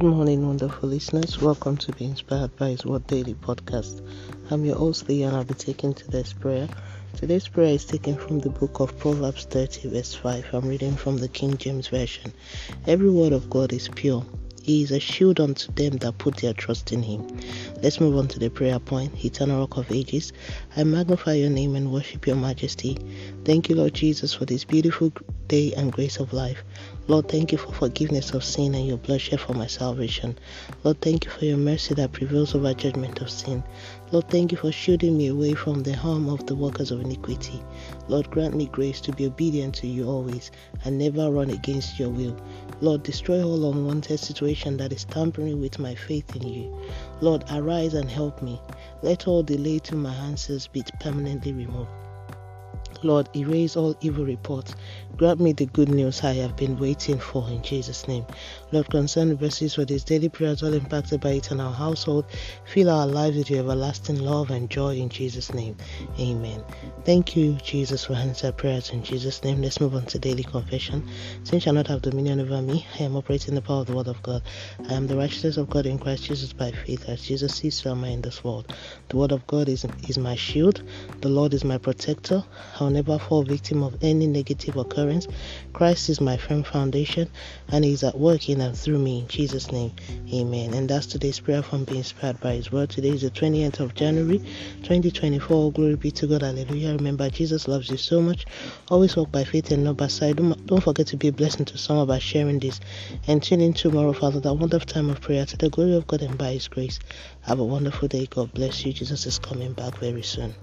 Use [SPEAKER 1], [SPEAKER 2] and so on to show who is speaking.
[SPEAKER 1] Good morning, wonderful listeners. Welcome to be inspired by His Word Daily podcast. I'm your host, Lee, and I'll be taking today's prayer. Today's prayer is taken from the book of Proverbs 30, verse 5. I'm reading from the King James Version. Every word of God is pure. He is a shield unto them that put their trust in Him. Let's move on to the prayer point. Eternal Rock of Ages, I magnify your name and worship your majesty. Thank you, Lord Jesus, for this beautiful day and grace of life. Lord, thank you for forgiveness of sin and your blood shed for my salvation. Lord, thank you for your mercy that prevails over judgment of sin. Lord, thank you for shielding me away from the harm of the workers of iniquity. Lord, grant me grace to be obedient to you always and never run against your will. Lord, destroy all unwanted situation that is tampering with my faith in you. Lord, arise and help me. Let all delay to my answers be permanently removed. Lord, erase all evil reports. Grant me the good news I have been waiting for in Jesus' name. Lord, concern the verses for this daily prayers all impacted by it in our household. Fill our lives with your everlasting love and joy in Jesus' name. Amen. Thank you, Jesus, for answering prayers in Jesus' name. Let's move on to daily confession. Sin shall not have dominion over me. I am operating the power of the word of God. I am the righteousness of God in Christ Jesus by faith, as Jesus sees am I in this world. The word of God is, is my shield. The Lord is my protector. I will never fall victim of any negative occurrence. Christ is my firm foundation and He is at work in and through me in Jesus' name. Amen. And that's today's prayer from being inspired by His word. Today is the 20th of January 2024. Glory be to God. Hallelujah. Remember, Jesus loves you so much. Always walk by faith and not by sight. Don't, don't forget to be a blessing to someone by sharing this. And tune in tomorrow, Father, that wonderful time of prayer to the glory of God and by His grace. Have a wonderful day. God bless you. Jesus is coming back very soon.